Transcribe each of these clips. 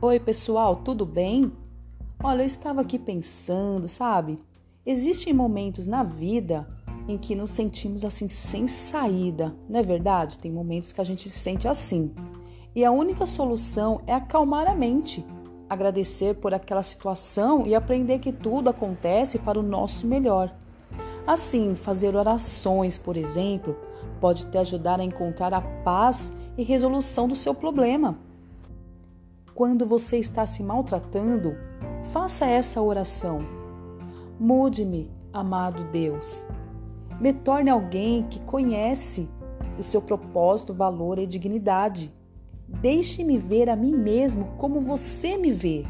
Oi, pessoal, tudo bem? Olha, eu estava aqui pensando, sabe? Existem momentos na vida em que nos sentimos assim sem saída, não é verdade? Tem momentos que a gente se sente assim. E a única solução é acalmar a mente, agradecer por aquela situação e aprender que tudo acontece para o nosso melhor. Assim, fazer orações, por exemplo, pode te ajudar a encontrar a paz e resolução do seu problema. Quando você está se maltratando, faça essa oração. Mude-me, amado Deus. Me torne alguém que conhece o seu propósito, valor e dignidade. Deixe-me ver a mim mesmo como você me vê.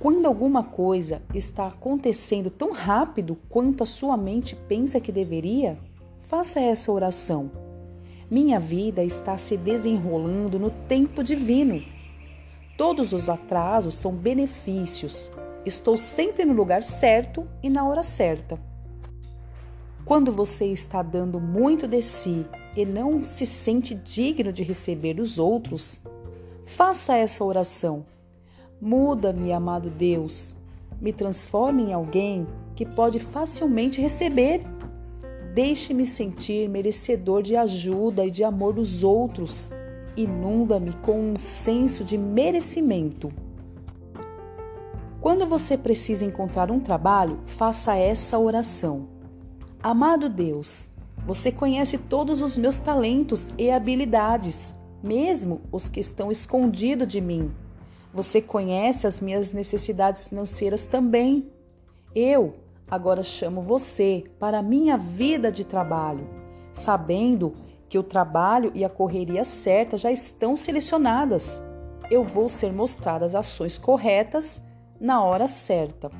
Quando alguma coisa está acontecendo tão rápido quanto a sua mente pensa que deveria, faça essa oração. Minha vida está se desenrolando no tempo divino. Todos os atrasos são benefícios. Estou sempre no lugar certo e na hora certa. Quando você está dando muito de si e não se sente digno de receber dos outros, faça essa oração. Muda-me, amado Deus. Me transforme em alguém que pode facilmente receber Deixe-me sentir merecedor de ajuda e de amor dos outros. Inunda-me com um senso de merecimento. Quando você precisa encontrar um trabalho, faça essa oração. Amado Deus, você conhece todos os meus talentos e habilidades, mesmo os que estão escondidos de mim. Você conhece as minhas necessidades financeiras também. Eu, agora chamo você para a minha vida de trabalho, sabendo que o trabalho e a correria certa já estão selecionadas. Eu vou ser mostrada as ações corretas na hora certa.